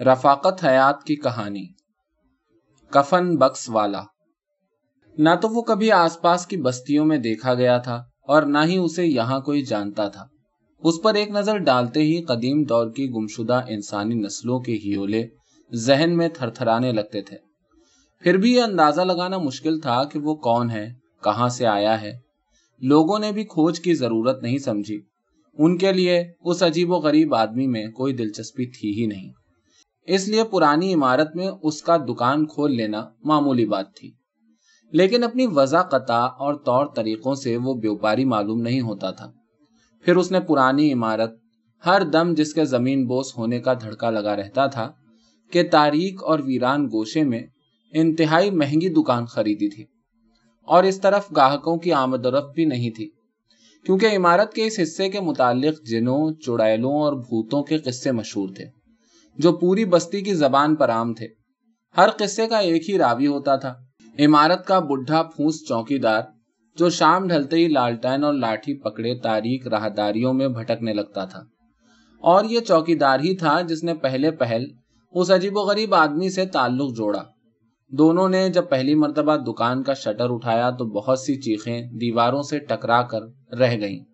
رفاقت حیات کی کہانی۔ کفن بکس والا۔ نہ تو وہ کبھی آس پاس کی بستیوں میں دیکھا گیا تھا اور نہ ہی اسے یہاں کوئی جانتا تھا۔ اس پر ایک نظر ڈالتے ہی قدیم دور کی گمشدہ انسانی نسلوں کے ہیولے ذہن میں تھر تھرانے لگتے تھے۔ پھر بھی یہ اندازہ لگانا مشکل تھا کہ وہ کون ہے، کہاں سے آیا ہے۔ لوگوں نے بھی کھوج کی ضرورت نہیں سمجھی۔ ان کے لیے اس عجیب و غریب آدمی میں کوئی دلچسپی تھی ہی نہیں۔ اس لیے پرانی عمارت میں اس کا دکان کھول لینا معمولی بات تھی۔ لیکن اپنی وضع قطع اور طور طریقوں سے وہ بیوپاری معلوم نہیں ہوتا تھا۔ پھر اس نے پرانی عمارت، ہر دم جس کے زمین بوس ہونے کا دھڑکا لگا رہتا تھا کہ تاریخ اور ویران گوشے میں انتہائی مہنگی دکان خریدی تھی۔ اور اس طرف گاہکوں کی آمد و رفت بھی نہیں تھی۔ کیونکہ عمارت کے اس حصے کے متعلق جنوں، چڑیلوں اور بھوتوں کے قصے مشہور تھے۔ جو پوری بستی کی زبان پر عام تھے۔ ہر قصے کا ایک ہی راوی ہوتا تھا۔ عمارت کا بڈھا پھوس چوکی دار جو شام ڈھلتے ہی لالٹین اور لاٹھی پکڑے تاریخ راہداریوں میں بھٹکنے لگتا تھا۔ اور یہ چوکی دار ہی تھا جس نے پہلے پہل اس عجیب و غریب آدمی سے تعلق جوڑا۔ دونوں نے جب پہلی مرتبہ دکان کا شٹر اٹھایا تو بہت سی چیخیں دیواروں سے ٹکرا کر رہ گئیں۔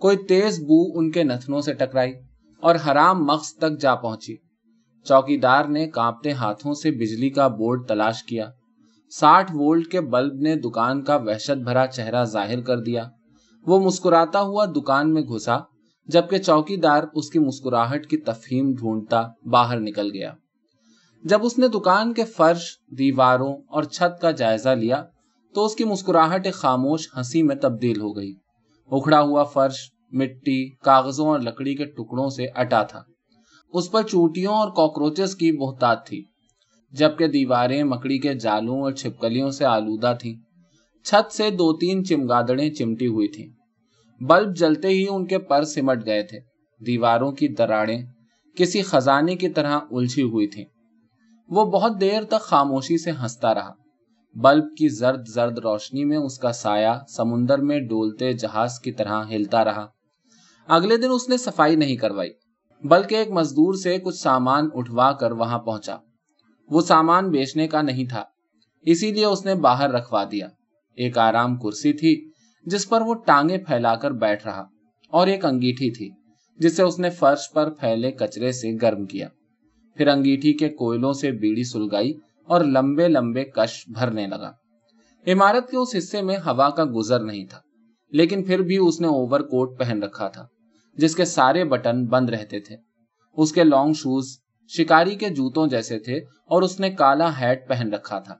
کوئی تیز بو ان کے نتنوں سے ٹکرائی اور حرام مغز تک جا پہنچی۔ چوکی دار نے کانپتے ہاتھوں سے بجلی کا بورڈ تلاش کیا۔ ساٹھ وولٹ کے بلب نے دکان کا وحشت بھرا چہرہ ظاہر کر دیا۔ وہ مسکراتا ہوا دکان میں گھسا، جبکہ چوکی دار اس کی مسکراہٹ کی تفہیم ڈھونڈتا باہر نکل گیا۔ جب اس نے دکان کے فرش، دیواروں اور چھت کا جائزہ لیا، تو اس کی مسکراہٹ ایک خاموش ہنسی میں تبدیل ہو گئی۔ اکھڑا ہوا فرش، مٹی، کاغذوں اور لکڑی کے ٹکڑوں سے اٹا تھا۔ اس پر چوٹیوں اور کاکروچز کی بہتات تھی، جبکہ دیواریں مکڑی کے جالوں اور چھپکلیوں سے آلودہ تھیں۔ چھت سے دو تین چمگادڑیں چمٹی ہوئی تھیں۔ بلب جلتے ہی ان کے پر سمٹ گئے تھے۔ دیواروں کی دراڑیں کسی خزانے کی طرح الجھی ہوئی تھیں۔ وہ بہت دیر تک خاموشی سے ہنستا رہا۔ بلب کی زرد زرد روشنی میں اس کا سایہ سمندر میں ڈولتے جہاز کی طرح ہلتا رہا۔ اگلے دن اس نے صفائی نہیں کروائی۔ بلکہ ایک مزدور سے کچھ سامان اٹھوا کر وہاں پہنچا۔ وہ سامان بیچنے کا نہیں تھا، اسی لیے اس نے باہر رکھوا دیا۔ ایک آرام کرسی تھی، جس پر وہ ٹانگیں پھیلا کر بیٹھ رہا، اور ایک انگیٹھی تھی، جسے اس نے فرش پر پھیلے کچرے سے گرم کیا۔ پھر انگیٹھی کے کوئلوں سے بیڑی سلگائی اور لمبے لمبے کش بھرنے لگا۔ عمارت کے اس حصے میں ہوا کا گزر نہیں تھا، لیکن پھر بھی اس نے اوور کوٹ پہن رکھا تھا۔ جس کے سارے بٹن بند رہتے تھے۔ اس کے لانگ شوز شکاری کے جوتوں جیسے تھے اور اس نے کالا ہیٹ پہن رکھا تھا۔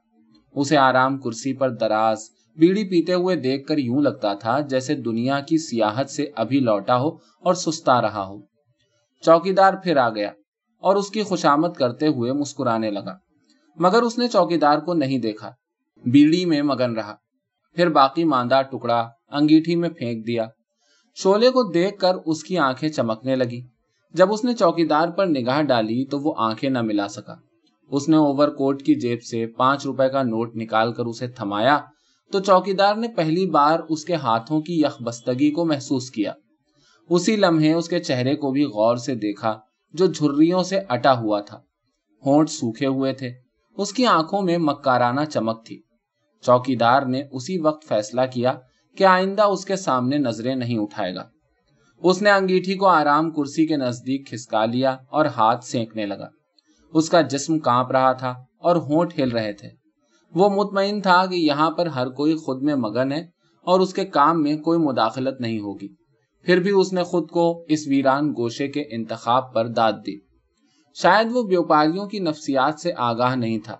اسے آرام کرسی پر دراز، بیڑی پیتے ہوئے دیکھ کر یوں لگتا تھا جیسے دنیا کی سیاحت سے ابھی لوٹا ہو اور سستا رہا ہو۔ چوکی دار پھر آ گیا اور اس کی خوشامد کرتے ہوئے مسکرانے لگا۔ مگر اس نے چوکی دار کو نہیں دیکھا۔ بیڑی میں مگن رہا۔ پھر باقی ماندہ ٹکڑا انگیٹھی میں پھینک دیا۔ شولے کو دیکھ کر اس کی آنکھیں چمکنے لگی جب اس نے چوکی دار پر نگاہ ڈالی تو وہ آنکھیں نہ ملا سکا۔ اس نے اوور کوٹ کی جیب سے پانچ روپے کا نوٹ نکال کر اسے تھمایا تو چوکی دار نے پہلی بار اس کے ہاتھوں کی یخ بستگی کو محسوس کیا۔ اسی لمحے اس کے چہرے کو بھی غور سے دیکھا جو جھریوں سے اٹا ہوا تھا۔ ہونٹ سوکھے ہوئے تھے۔ اس کی آنکھوں میں مکارانہ چمک تھی۔ چوکی دار نے اسی وقت فیصلہ کیا کہ آئندہ اس کے سامنے نظریں نہیں اٹھائے گا۔ اس نے انگیٹھی کو آرام کرسی کے نزدیک کھسکا لیا اور ہاتھ سینکنے لگا۔ اس کا جسم کانپ رہا تھا اور ہونٹ ہل رہے تھے۔ وہ مطمئن تھا کہ یہاں پر ہر کوئی خود میں مگن ہے اور اس کے کام میں کوئی مداخلت نہیں ہوگی۔ پھر بھی اس نے خود کو اس ویران گوشے کے انتخاب پر داد دی۔ شاید وہ بیوپاریوں کی نفسیات سے آگاہ نہیں تھا۔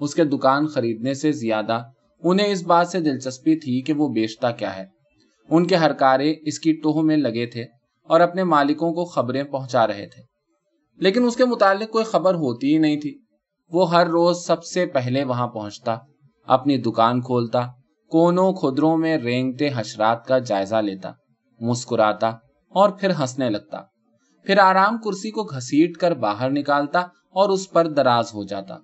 اس کے دکان خریدنے سے زیادہ انہیں اس بات سے دلچسپی تھی کہ وہ بیچتا کیا ہے۔ ان کے ہر کارے اس کی ٹوہ میں لگے تھے اور اپنے مالکوں کو خبریں پہنچا رہے تھے۔ لیکن اس کے متعلق کوئی خبر ہوتی ہی نہیں تھی۔ وہ ہر روز سب سے پہلے وہاں پہنچتا، اپنی دکان کھولتا، کونوں خدروں میں رینگتے حشرات کا جائزہ لیتا، مسکراتا اور پھر ہنسنے لگتا۔ پھر آرام کرسی کو گھسیٹ کر باہر نکالتا اور اس پر دراز ہو جاتا۔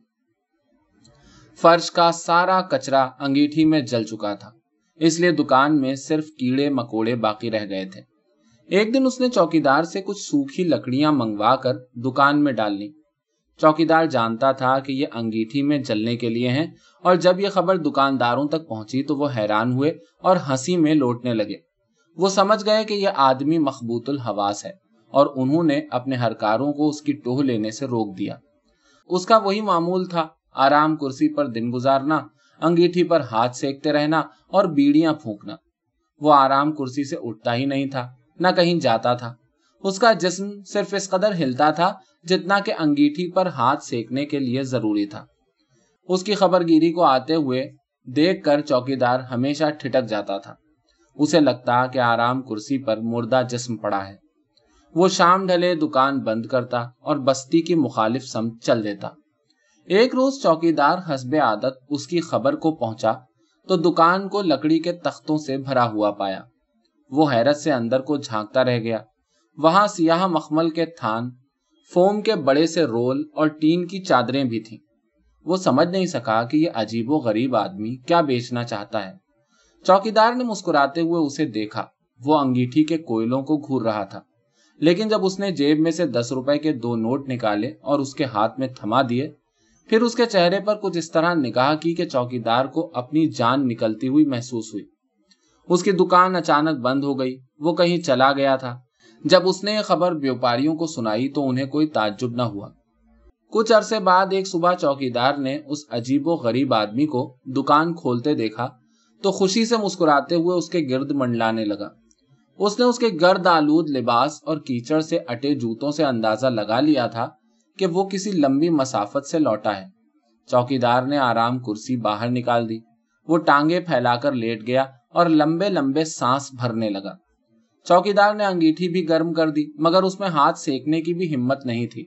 فرش کا سارا کچرا انگیٹھی میں جل چکا تھا۔ اس لیے دکان میں صرف کیڑے مکوڑے باقی رہ گئے تھے۔ ایک دن اس نے چوکی دار سے کچھ سوکھی لکڑیاں منگوا کر دکان میں ڈال لی۔ چوکیدار جانتا تھا کہ یہ انگیٹھی میں جلنے کے لیے ہیں اور جب یہ خبر دکانداروں تک پہنچی تو وہ حیران ہوئے اور ہنسی میں لوٹنے لگے۔ وہ سمجھ گئے کہ یہ آدمی مخبوط الحواس ہے اور انہوں نے اپنے ہرکاروں کو اس کی ٹوہ لینے سے روک دیا۔ اس کا وہی معمول تھا۔ آرام کرسی پر دن گزارنا، انگیٹھی پر ہاتھ سیکتے رہنا اور بیڑیاں پھونکنا۔ وہ آرام کرسی سے اٹھتا ہی نہیں تھا، نہ کہیں جاتا تھا۔ اس کا جسم صرف اس قدر ہلتا تھا جتنا کہ انگیٹھی پر ہاتھ سیکنے کے لیے ضروری تھا۔ اس کی خبر گیری کو آتے ہوئے دیکھ کر چوکی دار ہمیشہ ٹھٹک جاتا تھا۔ اسے لگتا کہ آرام کرسی پر مردہ جسم پڑا ہے۔ وہ شام ڈھلے دکان بند کرتا اور بستی کی مخالف سمت چل دیتا۔ ایک روز چوکی دار حسب عادت اس کی خبر کو پہنچا تو دکان کو لکڑی کے تختوں سے بھرا ہوا پایا۔ وہ حیرت سے اندر کو جھانکتا رہ گیا۔ وہاں سیاہ مخمل کے تھان، فوم کے بڑے سے رول اور ٹین کی چادریں بھی تھیں۔ وہ سمجھ نہیں سکا کہ یہ عجیب و غریب آدمی کیا بیچنا چاہتا ہے۔ چوکیدار نے مسکراتے ہوئے اسے دیکھا۔ وہ انگیٹھی کے کوئلوں کو گھور رہا تھا۔ لیکن جب اس نے جیب میں سے دس روپے کے دو نوٹ نکالے اور اس کے ہاتھ میں تھما دیے پھر اس کے چہرے پر کچھ اس طرح نگاہ کی کہ چوکیدار کو اپنی جان نکلتی ہوئی محسوس ہوئی۔ اس کی دکان اچانک بند ہو گئی، وہ کہیں چلا گیا تھا۔ جب اس نے یہ خبر بیوپاریوں کو سنائی تو انہیں کوئی تعجب نہ ہوا۔ کچھ عرصے بعد ایک صبح چوکیدار نے اس عجیب و غریب آدمی کو دکان کھولتے دیکھا تو خوشی سے مسکراتے ہوئے اس کے گرد منڈلانے لگا۔ اس نے اس کے گرد آلود لباس اور کیچڑ سے اٹے جوتوں سے اندازہ لگا لیا تھا کہ وہ کسی لمبی مسافت سے لوٹا ہے۔ چوکیدار نے آرام کرسی باہر نکال دی۔ وہ ٹانگے پھیلا کر لیٹ گیا اور لمبے لمبے سانس بھرنے لگا۔ چوکیدار نے انگیٹھی بھی گرم کر دی، مگر اس میں ہاتھ سیکنے کی بھی ہمت نہیں تھی۔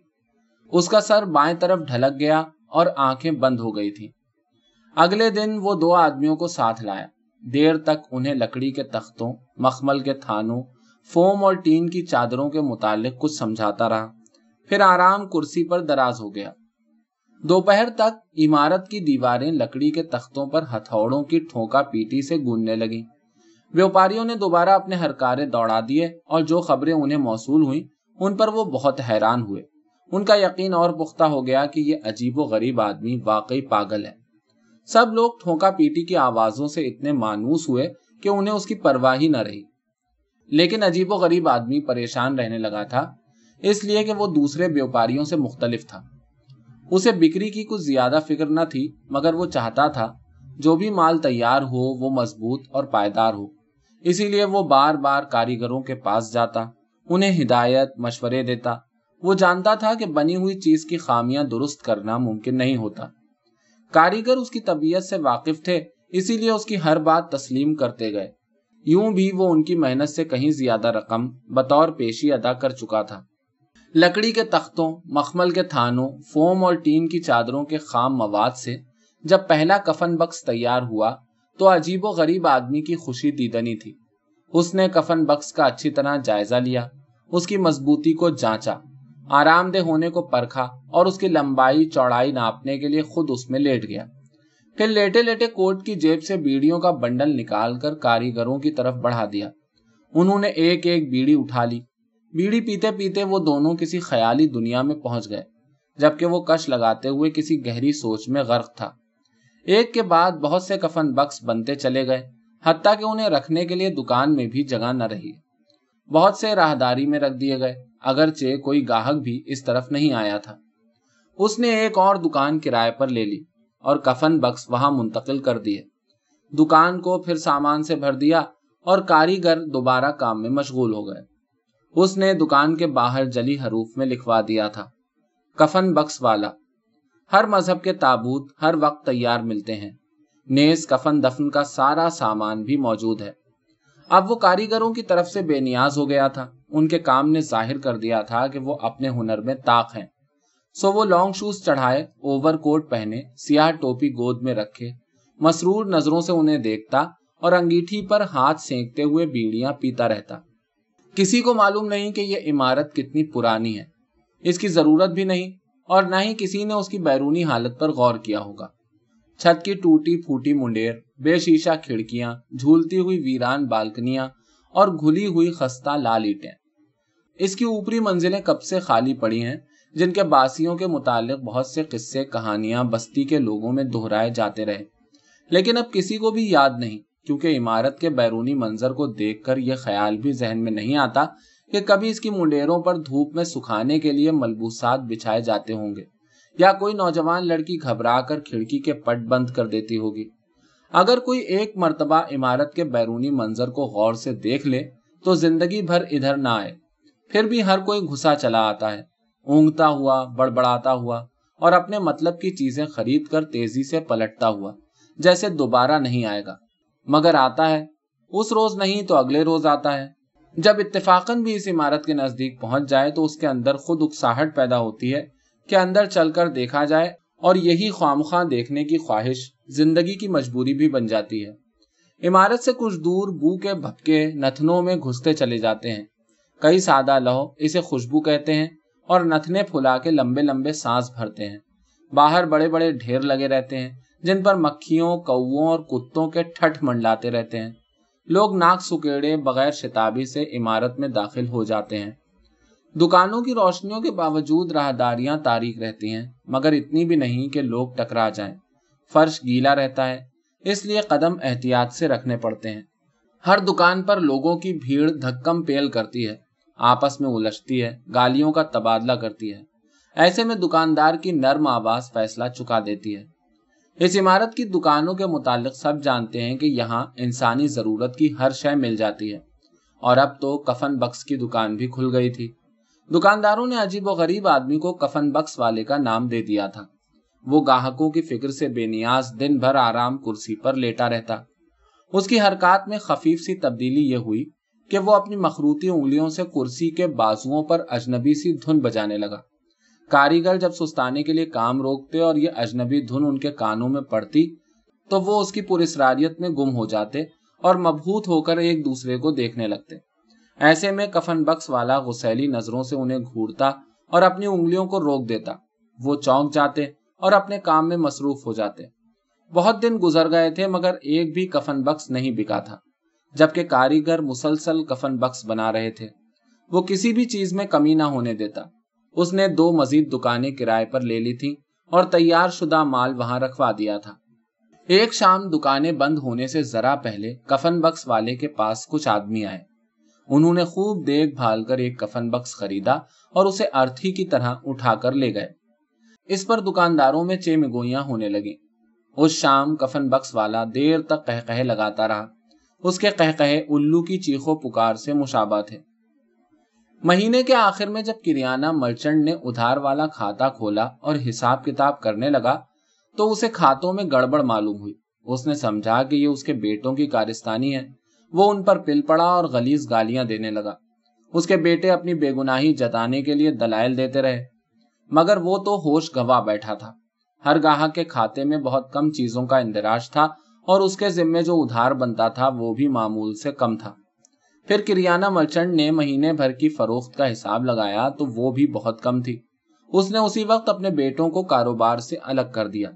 اس کا سر بائیں طرف ڈھلک گیا اور آنکھیں بند ہو گئی تھی اگلے دن وہ دو آدمیوں کو ساتھ لایا۔ دیر تک انہیں لکڑی کے تختوں، مخمل کے تھانوں، فوم اور ٹین کی چادروں کے متعلق کچھ سمجھاتا رہا۔ پھر آرام کرسی پر دراز ہو گیا۔ دوپہر تک عمارت کی دیواریں لکڑی کے تختوں پر ہتھوڑوں کی ٹھونکا پیٹی سے گوننے لگی ویوپاریوں نے دوبارہ اپنے ہرکارے دوڑا دیے اور جو خبریں انہیں موصول ہوئی ان پر وہ بہت حیران ہوئے۔ ان کا یقین اور پختہ ہو گیا کہ یہ عجیب و غریب آدمی واقعی پاگل ہے۔ سب لوگ ٹھونکا پیٹی کی آوازوں سے اتنے مانوس ہوئے کہ انہیں اس کی پرواہ ہی نہ رہی۔ لیکن عجیب و غریب آدمی پریشان رہنے لگا تھا۔ اس لیے کہ وہ دوسرے بیوپاریوں سے مختلف تھا۔ اسے بکری کی کچھ زیادہ فکر نہ تھی، مگر وہ چاہتا تھا، جو بھی مال تیار ہو، وہ مضبوط اور پائیدار ہو۔ اسی لیے وہ بار بار کاریگروں کے پاس جاتا، انہیں ہدایت، مشورے دیتا۔ وہ جانتا تھا کہ بنی ہوئی چیز کی خامیاں درست کرنا ممکن نہیں ہوتا۔ کاریگر اس کی طبیعت سے واقف تھے، اسی لیے اس کی ہر بات تسلیم کرتے گئے۔ یوں بھی وہ ان کی محنت سے کہیں زیادہ رقم، بطور پیشی ادا کر چکا تھا۔ لکڑی کے تختوں، مخمل کے تھانوں، فوم اور ٹین کی چادروں کے خام مواد سے جب پہلا کفن بکس تیار ہوا تو عجیب و غریب آدمی کی خوشی دیدنی تھی۔ اس نے کفن بکس کا اچھی طرح جائزہ لیا، اس کی مضبوطی کو جانچا، آرام دہ ہونے کو پرکھا اور اس کی لمبائی، چوڑائی ناپنے کے لیے خود اس میں لیٹ گیا۔ پھر لیٹے لیٹے کوٹ کی جیب سے بیڑیوں کا بنڈل نکال کر کاریگروں کی طرف بڑھا دیا۔ انہوں نے ایک ایک بیڑی اٹھا لی۔ بیڑی پیتے پیتے وہ دونوں کسی خیالی دنیا میں پہنچ گئے، جبکہ وہ کش لگاتے ہوئے کسی گہری سوچ میں غرق تھا۔ ایک کے بعد بہت سے کفن بکس بنتے چلے گئے، حتیٰ کہ انہیں رکھنے کے لیے دکان میں بھی جگہ نہ رہی۔ بہت سے راہداری میں رکھ دیے گئے، اگرچہ کوئی گاہک بھی اس طرف نہیں آیا تھا۔ اس نے ایک اور دکان کرائے پر لے لی اور کفن بکس وہاں منتقل کر دیے۔ دکان کو پھر سامان سے بھر دیا اور کاریگر دوبارہ کام میں مشغول ہو گئے۔ اس نے دکان کے باہر جلی حروف میں لکھوا دیا تھا۔ کفن بکس والا۔ ہر مذہب کے تابوت ہر وقت تیار ملتے ہیں۔ نیز کفن دفن کا سارا سامان بھی موجود ہے۔ اب وہ کاریگروں کی طرف سے بے نیاز ہو گیا تھا۔ ان کے کام نے ظاہر کر دیا تھا کہ وہ اپنے ہنر میں تاق ہیں۔ سو وہ لانگ شوز چڑھائے اوور کوٹ پہنے، سیاہ ٹوپی گود میں رکھے، مسرور نظروں سے انہیں دیکھتا اور انگیٹھی پر ہاتھ سینکتے ہوئے بیڑیاں پیتا رہتا۔ کسی کو معلوم نہیں کہ یہ عمارت کتنی پرانی ہے۔ اس کی ضرورت بھی نہیں اور نہ ہی کسی نے اس کی بیرونی حالت پر غور کیا ہوگا۔ چھت کی ٹوٹی پھوٹی منڈیر، بے شیشہ کھڑکیاں، جھولتی ہوئی ویران بالکنیاں اور گھلی ہوئی خستہ لال اینٹیں۔ اس کی اوپری منزلیں کب سے خالی پڑی ہیں، جن کے باسیوں کے متعلق بہت سے قصے، کہانیاں، بستی کے لوگوں میں دہرائے جاتے رہے۔ لیکن اب کسی کو بھی یاد نہیں۔ کیونکہ عمارت کے بیرونی منظر کو دیکھ کر یہ خیال بھی ذہن میں نہیں آتا کہ کبھی اس کی منڈیروں پر دھوپ میں سکھانے کے لیے ملبوسات بچھائے جاتے ہوں گے، یا کوئی نوجوان لڑکی گھبرا کر کھڑکی کے پٹ بند کر دیتی ہوگی۔ اگر کوئی ایک مرتبہ عمارت کے بیرونی منظر کو غور سے دیکھ لے تو زندگی بھر ادھر نہ آئے، پھر بھی ہر کوئی گھسا چلا آتا ہے۔ اونگتا ہوا، بڑبڑاتا ہوا اور اپنے مطلب کی چیزیں خرید کر تیزی سے پلٹتا ہوا، جیسے دوبارہ نہیں آئے گا۔ مگر آتا ہے، اس روز نہیں تو اگلے روز آتا ہے۔ جب اتفاقاً بھی اس عمارت کے نزدیک پہنچ جائے تو اس کے اندر خود اکساہٹ پیدا ہوتی ہے کہ اندر چل کر دیکھا جائے اور یہی خواہ دیکھنے کی خواہش زندگی کی مجبوری بھی بن جاتی ہے۔ عمارت سے کچھ دور بو کے بھپکے نتنوں میں گھستے چلے جاتے ہیں۔ کئی سادہ لہو اسے خوشبو کہتے ہیں اور نتنے پھلا کے لمبے لمبے سانس بھرتے ہیں۔ باہر بڑے بڑے ڈھیر لگے رہتے ہیں۔ جن پر مکھیوں کووں اور کتوں کے ٹھٹ منڈلاتے رہتے ہیں۔ لوگ ناک سکیڑے بغیر شتابی سے عمارت میں داخل ہو جاتے ہیں۔ دکانوں کی روشنیوں کے باوجود راہداریاں تاریخ رہتی ہیں، مگر اتنی بھی نہیں کہ لوگ ٹکرا جائیں۔ فرش گیلا رہتا ہے، اس لیے قدم احتیاط سے رکھنے پڑتے ہیں۔ ہر دکان پر لوگوں کی بھیڑ دھکم پیل کرتی ہے، آپس میں الجھتی ہے، گالیوں کا تبادلہ کرتی ہے۔ ایسے میں دکاندار کی نرم آواز فیصلہ چکا دیتی ہے۔ اس عمارت کی دکانوں کے متعلق سب جانتے ہیں کہ یہاں انسانی ضرورت کی ہر شے مل جاتی ہے۔ اور اب تو کفن بکس کی دکان بھی کھل گئی تھی۔ دکانداروں نے عجیب و غریب آدمی کو کفن بکس والے کا نام دے دیا تھا۔ وہ گاہکوں کی فکر سے بے نیاز دن بھر آرام کرسی پر لیٹا رہتا۔ اس کی حرکات میں خفیف سی تبدیلی یہ ہوئی کہ وہ اپنی مخروطی انگلیوں سے کرسی کے بازوؤں پر اجنبی سی دھن بجانے لگا۔ کاریگر جب سستانے کے لیے کام روکتے اور یہ اجنبی دھن ان کے کانوں میں پڑتی، تو وہ اس کی پرسراریت میں گم ہو جاتے اور مبہوت ہو کر ایک دوسرے کو دیکھنے لگتے۔ ایسے میں کفن بکس والا غسیلی نظروں سے انہیں گھورتا اور اپنی انگلیوں کو روک دیتا۔ وہ چونک جاتے اور اپنے کام میں مصروف ہو جاتے۔ بہت دن گزر گئے تھے مگر ایک بھی کفن بکس نہیں بکا تھا، جبکہ کاریگر مسلسل کفن بکس بنا رہے تھے۔ وہ کسی بھی چیز میں کمی نہ ہونے دیتا۔ اس نے دو مزید دکانیں کرائے پر لے لی تھی اور تیار شدہ مال وہاں رکھوا دیا تھا۔ ایک شام دکانیں بند ہونے سے ذرا پہلے کفن بکس والے کے پاس کچھ آدمی آئے۔ انہوں نے خوب دیکھ بھال کر ایک کفن بکس خریدا اور اسے ارتھی کی طرح اٹھا کر لے گئے۔ اس پر دکانداروں میں چیمگوئیاں ہونے لگی اس شام کفن بکس والا دیر تک کہہ لگاتا رہا۔ اس کے کہہ الو کی چیخو پکار سے مشابہ تھے۔ مہینے کے آخر میں جب کریانہ مرچنٹ نے ادھار والا کھاتا کھولا اور حساب کتاب کرنے لگا، تو اسے کھاتوں میں گڑبڑ معلوم ہوئی۔ اس نے سمجھا کہ یہ اس کے بیٹوں کی کارستانی ہے۔ وہ ان پر پل پڑا اور غلیز گالیاں دینے لگا۔ اس کے بیٹے اپنی بے گناہی جتانے کے لیے دلائل دیتے رہے۔ مگر وہ تو ہوش گوا بیٹھا تھا۔ ہر گاہک کے کھاتے میں بہت کم چیزوں کا اندراج تھا اور اس کے ذمے جو ادھار بنتا تھا وہ بھی معمول سے کم تھا۔ پھر کریانہ مرچنٹ نے مہینے بھر کی فروخت کا حساب لگایا تو وہ بھی بہت کم تھی۔ اس نے اسی وقت اپنے بیٹوں کو کاروبار سے الگ کر دیا۔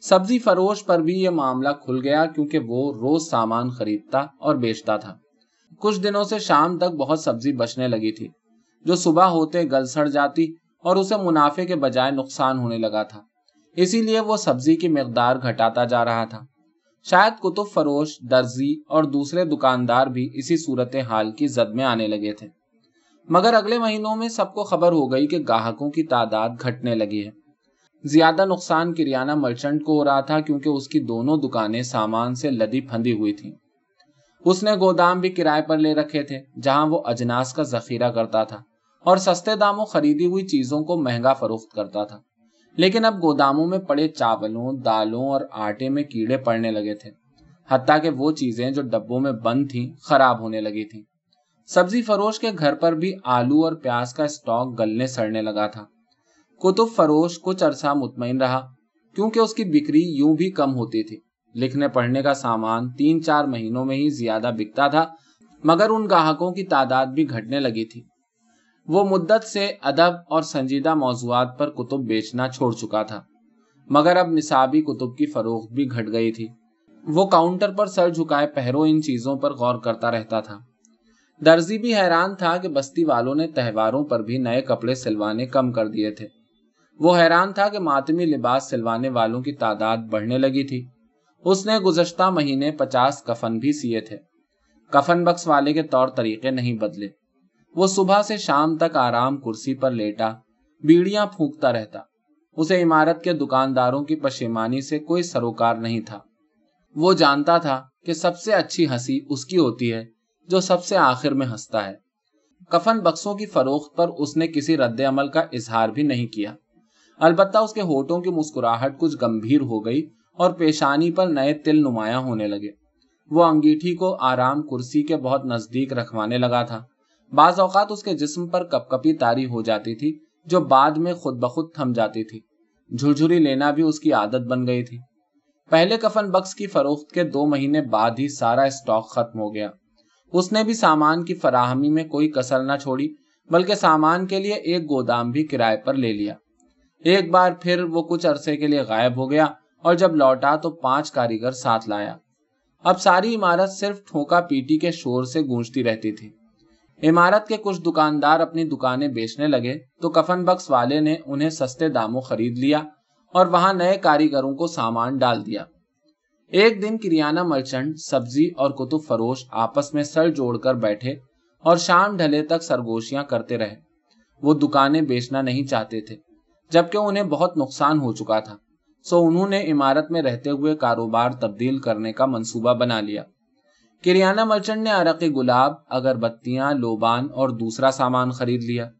سبزی فروش پر بھی یہ معاملہ کھل گیا کیونکہ وہ روز سامان خریدتا اور بیچتا تھا۔ کچھ دنوں سے شام تک بہت سبزی بچنے لگی تھی۔ جو صبح ہوتے گل سڑ جاتی اور اسے منافع کے بجائے نقصان ہونے لگا تھا۔ اسی لیے وہ سبزی کی مقدار گھٹاتا جا رہا تھا۔ شاید کتب فروش، درزی اور دوسرے دکاندار بھی اسی صورت حال کی زد میں آنے لگے تھے۔ مگر اگلے مہینوں میں سب کو خبر ہو گئی کہ گاہکوں کی تعداد گھٹنے لگی ہے۔ زیادہ نقصان کریانہ مرچنٹ کو ہو رہا تھا کیونکہ اس کی دونوں دکانیں سامان سے لدی پھندی ہوئی تھیں۔ اس نے گودام بھی کرائے پر لے رکھے تھے، جہاں وہ اجناس کا ذخیرہ کرتا تھا اور سستے داموں خریدی ہوئی چیزوں کو مہنگا فروخت کرتا تھا۔ لیکن اب گوداموں میں پڑے چاولوں، دالوں اور آٹے میں کیڑے پڑنے لگے تھے، حتیٰ کہ وہ چیزیں جو ڈبوں میں بند تھیں، خراب ہونے لگی تھیں۔ سبزی فروش کے گھر پر بھی آلو اور پیاز کا اسٹاک گلنے سڑنے لگا تھا۔ کتب فروش کچھ عرصہ مطمئن رہا، کیونکہ اس کی بکری یوں بھی کم ہوتی تھی۔ لکھنے پڑھنے کا سامان تین چار مہینوں میں ہی زیادہ بکتا تھا، مگر ان گاہکوں کی تعداد بھی گھٹنے لگی تھی۔ وہ مدت سے ادب اور سنجیدہ موضوعات پر کتب بیچنا چھوڑ چکا تھا۔ مگر اب نصابی کتب کی فروخت بھی گھٹ گئی تھی۔ وہ کاؤنٹر پر سر جھکائے پہرو ان چیزوں پر غور کرتا رہتا تھا۔ درزی بھی حیران تھا کہ بستی والوں نے تہواروں پر بھی نئے کپڑے سلوانے کم کر دیے تھے۔ وہ حیران تھا کہ ماتمی لباس سلوانے والوں کی تعداد بڑھنے لگی تھی۔ اس نے گزشتہ مہینے پچاس کفن بھی سیے تھے۔ کفن بکس والے کے طور طریقے نہیں بدلے۔ وہ صبح سے شام تک آرام کرسی پر لیٹا، بیڑیاں پھونکتا رہتا۔ اسے عمارت کے دکانداروں کی پشیمانی سے کوئی سروکار نہیں تھا۔ وہ جانتا تھا کہ سب سے اچھی ہنسی اس کی ہوتی ہے، جو سب سے آخر میں ہنستا ہے۔ کفن بکسوں کی فروخت پر اس نے کسی رد عمل کا اظہار بھی نہیں کیا۔ البتہ اس کے ہوٹوں کی مسکراہٹ کچھ گمبھیر ہو گئی اور پیشانی پر نئے تل نمایاں ہونے لگے۔ وہ انگیٹھی کو آرام کرسی کے بہت نزدیک رکھوانے لگا تھا۔ بعض اوقات اس کے جسم پر کپ کپی تاری ہو جاتی تھی، جو بعد میں خود بخود تھم جاتی تھی۔ جھرجھری لینا بھی اس کی عادت بن گئی تھی۔ پہلے کفن بکس کی فروخت کے دو مہینے بعد ہی سارا اسٹاک ختم ہو گیا۔ اس نے بھی سامان کی فراہمی میں کوئی کسر نہ چھوڑی، بلکہ سامان کے لیے ایک گودام بھی کرائے پر لے لیا۔ ایک بار پھر وہ کچھ عرصے کے لیے غائب ہو گیا اور جب لوٹا تو پانچ کاریگر ساتھ لایا۔ اب ساری عمارت صرف ٹھوکا پیٹی کے شور سے گونجتی رہتی تھی۔ عمارت کے کچھ دکاندار اپنی دکانیں بیچنے لگے تو کفن بکس والے نے انہیں سستے داموں خرید لیا اور وہاں نئے کاریگروں کو سامان ڈال دیا۔ ایک دن کریانہ مرچنٹ، سبزی اور کتب فروش آپس میں سر جوڑ کر بیٹھے اور شام ڈھلے تک سرگوشیاں کرتے رہے۔ وہ دکانیں بیچنا نہیں چاہتے تھے، جبکہ انہیں بہت نقصان ہو چکا تھا۔ سو انہوں نے عمارت میں رہتے ہوئے کاروبار تبدیل کرنے کا منصوبہ بنا لیا۔ کریانہ مرچنٹ نے عرقی گلاب اگر بتیاں لوبان اور دوسرا سامان خرید لیا۔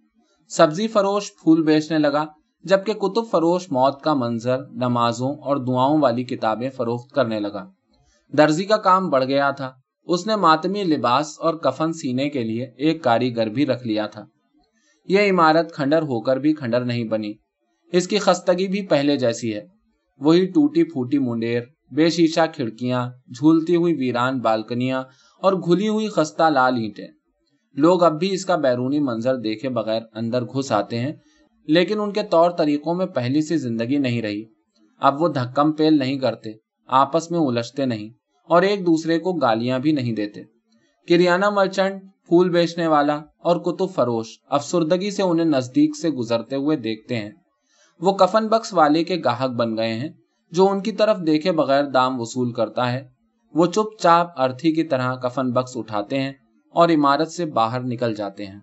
سبزی فروش پھول بیچنے لگا، جبکہ کتب فروش موت کا منظر، نمازوں اور دعاؤں والی کتابیں فروخت کرنے لگا۔ درزی کا کام بڑھ گیا تھا۔ اس نے ماتمی لباس اور کفن سینے کے لیے ایک کاریگر بھی رکھ لیا تھا۔ یہ عمارت کھنڈر ہو کر بھی کھنڈر نہیں بنی۔ اس کی خستگی بھی پہلے جیسی ہے۔ وہی ٹوٹی پھوٹی منڈیر بے شیشہ کھڑکیاں، جھولتی ہوئی ویران بالکنیاں اور گھلی ہوئی خستہ لال اینٹیں۔ لوگ اب بھی اس کا بیرونی منظر دیکھے بغیر اندر گھس آتے ہیں، لیکن ان کے طور طریقوں میں پہلی سی زندگی نہیں رہی۔ اب وہ دھکم پیل نہیں کرتے، آپس میں الجھتے نہیں اور ایک دوسرے کو گالیاں بھی نہیں دیتے۔ کریانہ مرچنٹ، پھول بیچنے والا اور کتب فروش افسردگی سے انہیں نزدیک سے گزرتے ہوئے دیکھتے ہیں۔ وہ کفن بکس والے کے گاہک بن گئے ہیں جو ان کی طرف دیکھے بغیر دام وصول کرتا ہے، وہ چپ چاپ ارتھی کی طرح کفن بکس اٹھاتے ہیں اور عمارت سے باہر نکل جاتے ہیں۔